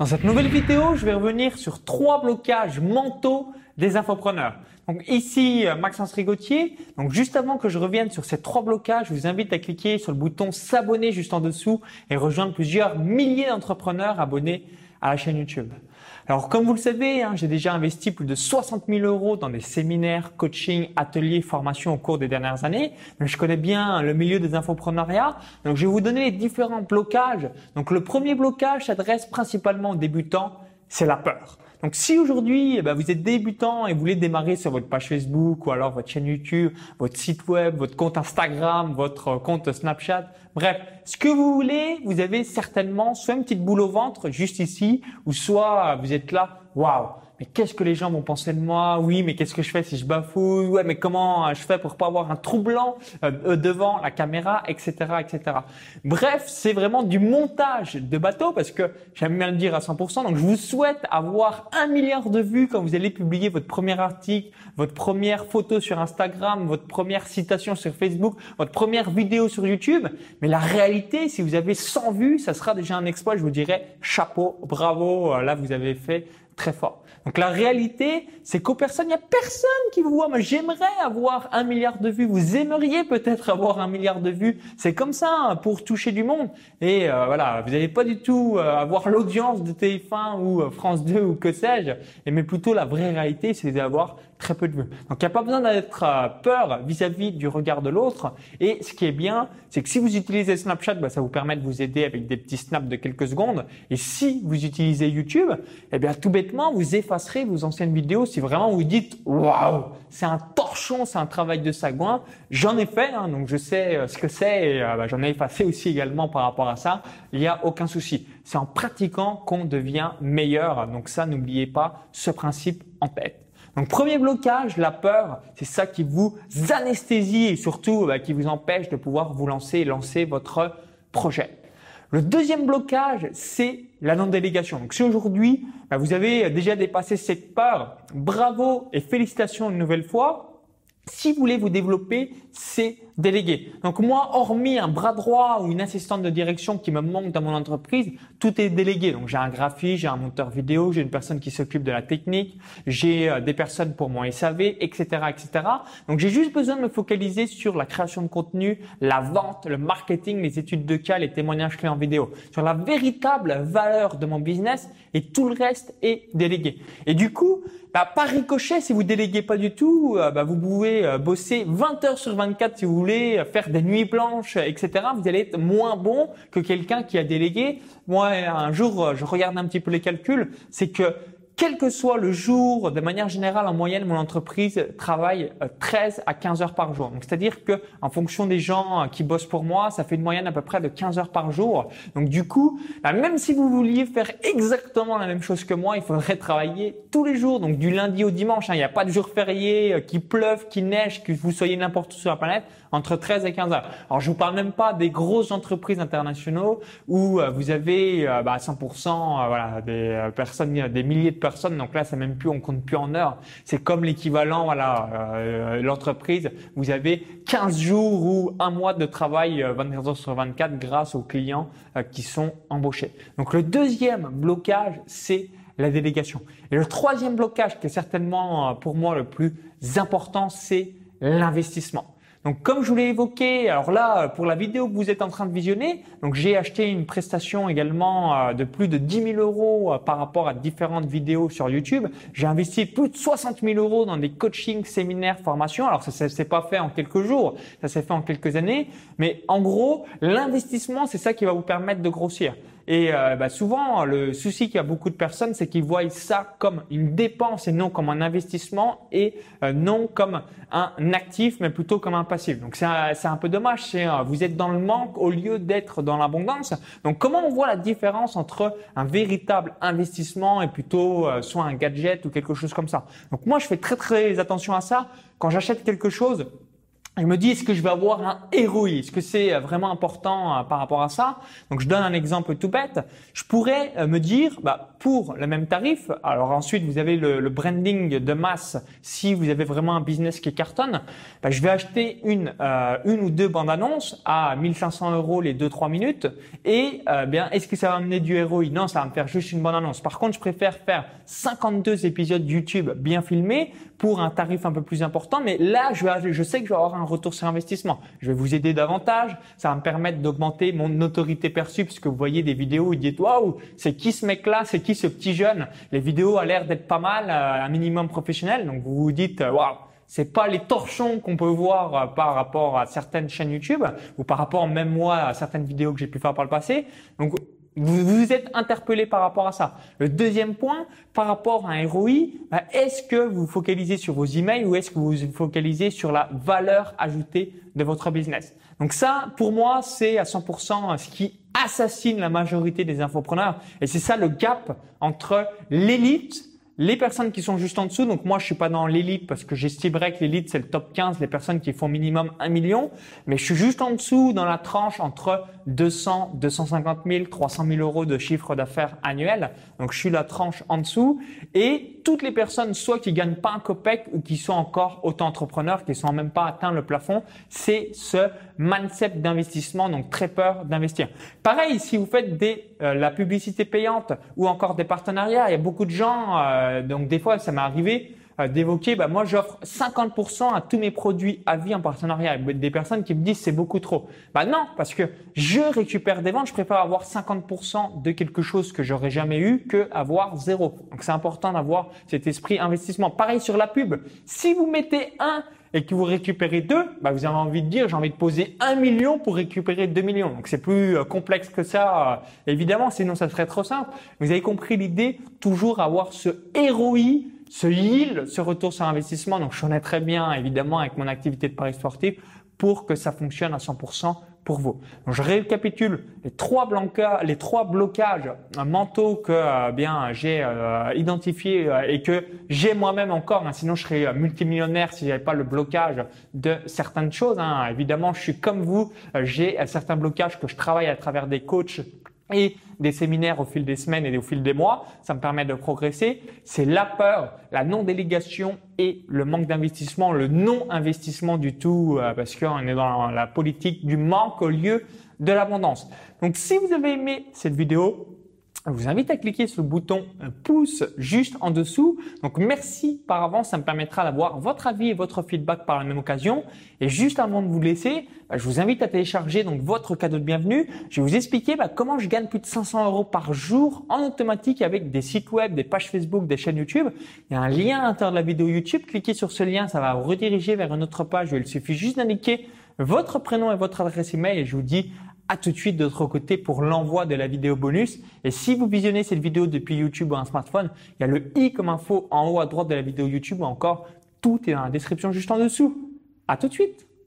Dans cette nouvelle vidéo, je vais revenir sur trois blocages mentaux des infopreneurs. Donc ici, Maxence Rigotier. Donc juste avant que je revienne sur ces trois blocages, je vous invite à cliquer sur le bouton s'abonner juste en dessous et rejoindre plusieurs milliers d'entrepreneurs abonnés à la chaîne YouTube. Alors comme vous le savez, hein, j'ai déjà investi plus de 60 000 euros dans des séminaires, coaching, ateliers, formations au cours des dernières années. Je connais bien le milieu des infoprenariats. Donc je vais vous donner les différents blocages. Donc le premier blocage s'adresse principalement aux débutants, c'est la peur. Donc si aujourd'hui eh ben, vous êtes débutant et vous voulez démarrer sur votre page Facebook ou alors votre chaîne YouTube, votre site web, votre compte Instagram, votre compte Snapchat, bref, ce que vous voulez, vous avez certainement soit une petite boule au ventre juste ici, ou soit vous êtes là, waouh, mais qu'est-ce que les gens vont penser de moi? Oui, mais qu'est-ce que je fais si je bafouille? Ouais, mais comment je fais pour pas avoir un trou blanc euh, euh, devant la caméra, etc., etc. Bref, c'est vraiment du montage de bateau parce que j'aime bien le dire à 100%. Donc, je vous souhaite avoir un milliard de vues quand vous allez publier votre premier article, votre première photo sur Instagram, votre première citation sur Facebook, votre première vidéo sur YouTube. Mais la réalité, si vous avez 100 vues, ça sera déjà un exploit. Je vous dirais chapeau, bravo. Là, vous avez fait très fort. Donc la réalité, c'est qu'aux personnes, il n'y a personne qui vous voit. Moi, j'aimerais avoir un milliard de vues. Vous aimeriez peut-être avoir un milliard de vues. C'est comme ça hein, pour toucher du monde. Et euh, voilà, vous n'allez pas du tout euh, avoir l'audience de TF1 ou euh, France 2 ou que sais-je. Mais plutôt la vraie réalité, c'est d'avoir très peu de vues. Donc il n'y a pas besoin d'être peur vis-à-vis du regard de l'autre. Et ce qui est bien, c'est que si vous utilisez Snapchat, bah, ça vous permet de vous aider avec des petits snaps de quelques secondes. Et si vous utilisez YouTube, eh bien tout vous effacerez vos anciennes vidéos si vraiment vous dites waouh, c'est un torchon, c'est un travail de sagouin. J'en ai fait, hein, donc je sais euh, ce que c'est et euh, bah, j'en ai effacé aussi également par rapport à ça. Il n'y a aucun souci. C'est en pratiquant qu'on devient meilleur. Donc ça, n'oubliez pas ce principe en tête. Donc premier blocage, la peur, c'est ça qui vous anesthésie et surtout bah, qui vous empêche de pouvoir vous lancer et lancer votre projet. Le deuxième blocage, c'est la non-délégation. Donc si aujourd'hui, bah, vous avez déjà dépassé cette peur, bravo et félicitations une nouvelle fois. Si vous voulez vous développer, c'est délégué. Donc moi, hormis un bras droit ou une assistante de direction qui me manque dans mon entreprise, tout est délégué. Donc j'ai un graphiste, j'ai un monteur vidéo, j'ai une personne qui s'occupe de la technique, j'ai euh, des personnes pour mon SAV, etc., etc. Donc j'ai juste besoin de me focaliser sur la création de contenu, la vente, le marketing, les études de cas, les témoignages clés en vidéo, sur la véritable valeur de mon business et tout le reste est délégué. Et du coup, bah, par ricochet, si vous déléguez pas du tout, euh, bah, vous pouvez euh, bosser 20 heures sur 24 si vous voulez, faire des nuits blanches, etc. Vous allez être moins bon que quelqu'un qui a délégué. Moi, un jour, je regarde un petit peu les calculs, c'est que quel que soit le jour, de manière générale, en moyenne, mon entreprise travaille 13 euh, à 15 heures par jour. Donc, c'est-à-dire que, en fonction des gens euh, qui bossent pour moi, ça fait une moyenne à peu près de 15 heures par jour. Donc, du coup, bah, même si vous vouliez faire exactement la même chose que moi, il faudrait travailler tous les jours. Donc, du lundi au dimanche. Hein. Il n'y a pas de jour férié, euh, qui pleuve, qui neige, que vous soyez n'importe où sur la planète, entre 13 et 15 heures. Alors, je vous parle même pas des grosses entreprises internationaux où vous avez bah, 100% voilà, des personnes, des milliers de personnes. Donc là, c'est même plus, on compte plus en heures. C'est comme l'équivalent, voilà, euh, l'entreprise. Vous avez 15 jours ou un mois de travail 24 euh, heures sur 24 grâce aux clients euh, qui sont embauchés. Donc le deuxième blocage, c'est la délégation. Et le troisième blocage, qui est certainement pour moi le plus important, c'est l'investissement. Donc comme je vous l'ai évoqué, alors là pour la vidéo que vous êtes en train de visionner, donc j'ai acheté une prestation également euh, de plus de 10 000 euros euh, par rapport à différentes vidéos sur YouTube. J'ai investi plus de 60 000 euros dans des coachings, séminaires, formations. Alors ça s'est pas fait en quelques jours, ça s'est fait en quelques années, mais en gros l'investissement c'est ça qui va vous permettre de grossir. Et euh, bah, souvent, le souci qu'il y a beaucoup de personnes, c'est qu'ils voient ça comme une dépense et non comme un investissement et euh, non comme un actif, mais plutôt comme un passif. Donc c'est un, un, peu dommage. Euh, vous êtes dans le manque au lieu d'être dans l'abondance. Donc comment on voit la différence entre un véritable investissement et plutôt soit un gadget ou quelque chose comme ça? Donc moi, je fais très très attention à ça quand j'achète quelque chose je me dis, est-ce que je vais avoir un ROI Est-ce que c'est vraiment important euh, par rapport à ça? Donc, je donne un exemple tout bête. Je pourrais euh, me dire, bah, pour le même tarif, alors ensuite, vous avez le, branding de masse. Si vous avez vraiment un business qui cartonne, bah, je vais acheter une, euh, une ou deux bandes annonces à 1500 euros les 2-3 minutes. Et bien, est-ce que ça va amener du ROI Non, ça va me faire juste une bande annonce. Par contre, je préfère faire 52 épisodes YouTube bien filmés pour un tarif un peu plus important. Mais là, je, vais, je sais que je vais avoir un retour sur investissement. Je vais vous aider davantage. Ça va me permettre d'augmenter mon autorité perçue puisque vous voyez des vidéos où vous dites waouh, c'est qui ce mec-là, c'est qui ce petit jeune? Les vidéos ont l'air d'être pas mal, euh, un minimum professionnel. Donc vous vous dites euh, waouh. C'est pas les torchons qu'on peut voir euh, par rapport à certaines chaînes YouTube ou par rapport même moi à certaines vidéos que j'ai pu faire par le passé. Donc vous vous êtes interpellé par rapport à ça. Le deuxième point, par rapport à un ROI, bah, est-ce que vous vous focalisez sur vos emails ou est-ce que vous vous focalisez sur la valeur ajoutée de votre business? Donc ça, pour moi, c'est à 100% ce qui assassine la majorité des infopreneurs. Et c'est ça le gap entre l'élite les personnes qui sont juste en dessous, donc moi je suis pas dans l'élite parce que j'estimerais que l'élite c'est le top 15, les personnes qui font minimum 1 million, mais je suis juste en dessous dans la tranche entre 200, 250 000, 300 000 euros de chiffre d'affaires annuel. Donc je suis la tranche en dessous et toutes les personnes soit qui gagnent pas un copec ou qui sont encore auto-entrepreneurs, qui sont même pas atteint le plafond, c'est ce mindset d'investissement, donc très peur d'investir. Pareil, si vous faites des, euh, la publicité payante ou encore des partenariats, il y a beaucoup de gens, euh, donc des fois ça m'est arrivé, d'évoquer, bah, moi j'offre 50% à tous mes produits à vie en partenariat. Des personnes qui me disent c'est beaucoup trop. Bah non, parce que je récupère des ventes, je préfère avoir 50% de quelque chose que j'aurais jamais eu que avoir zéro. Donc c'est important d'avoir cet esprit investissement. Pareil sur la pub. Si vous mettez un et que vous récupérez deux, bah vous avez envie de dire j'ai envie de poser un million pour récupérer deux millions. Donc c'est plus euh, complexe que ça, euh, évidemment, sinon ça serait trop simple. Vous avez compris l'idée, toujours avoir ce ROI ce yield, ce retour sur investissement. Donc, je connais très bien, évidemment, avec mon activité de paris sportif, pour que ça fonctionne à 100% pour vous. Donc, je récapitule les trois, les trois blocages mentaux que euh, bien j'ai euh, identifiés euh, et que j'ai moi-même encore. Hein, sinon, je serais multimillionnaire si j'avais pas le blocage de certaines choses. Hein. Évidemment, je suis comme vous. j'ai certains blocages que je travaille à travers des coachs et des séminaires au fil des semaines et au fil des mois, ça me permet de progresser. C'est la peur, la non-délégation et le manque d'investissement, le non-investissement du tout, euh, parce qu'on est dans la politique du manque au lieu de l'abondance. Donc si vous avez aimé cette vidéo, je vous invite à cliquer sur le bouton pouce juste en dessous. Donc merci par avance, ça me permettra d'avoir votre avis et votre feedback par la même occasion. Et juste avant de vous laisser, bah, je vous invite à télécharger donc votre cadeau de bienvenue. Je vais vous expliquer bah, comment je gagne plus de 500 euros par jour en automatique avec des sites web, des pages Facebook, des chaînes YouTube. Il y a un lien à l'intérieur de la vidéo YouTube. Cliquez sur ce lien, ça va vous rediriger vers une autre page. Il suffit juste d'indiquer votre prénom et votre adresse email et je vous dis à tout de suite de côté pour l'envoi de la vidéo bonus. Et si vous visionnez cette vidéo depuis YouTube ou un smartphone, il y a le i comme info en haut à droite de la vidéo YouTube ou encore tout est dans la description juste en dessous. À tout de suite.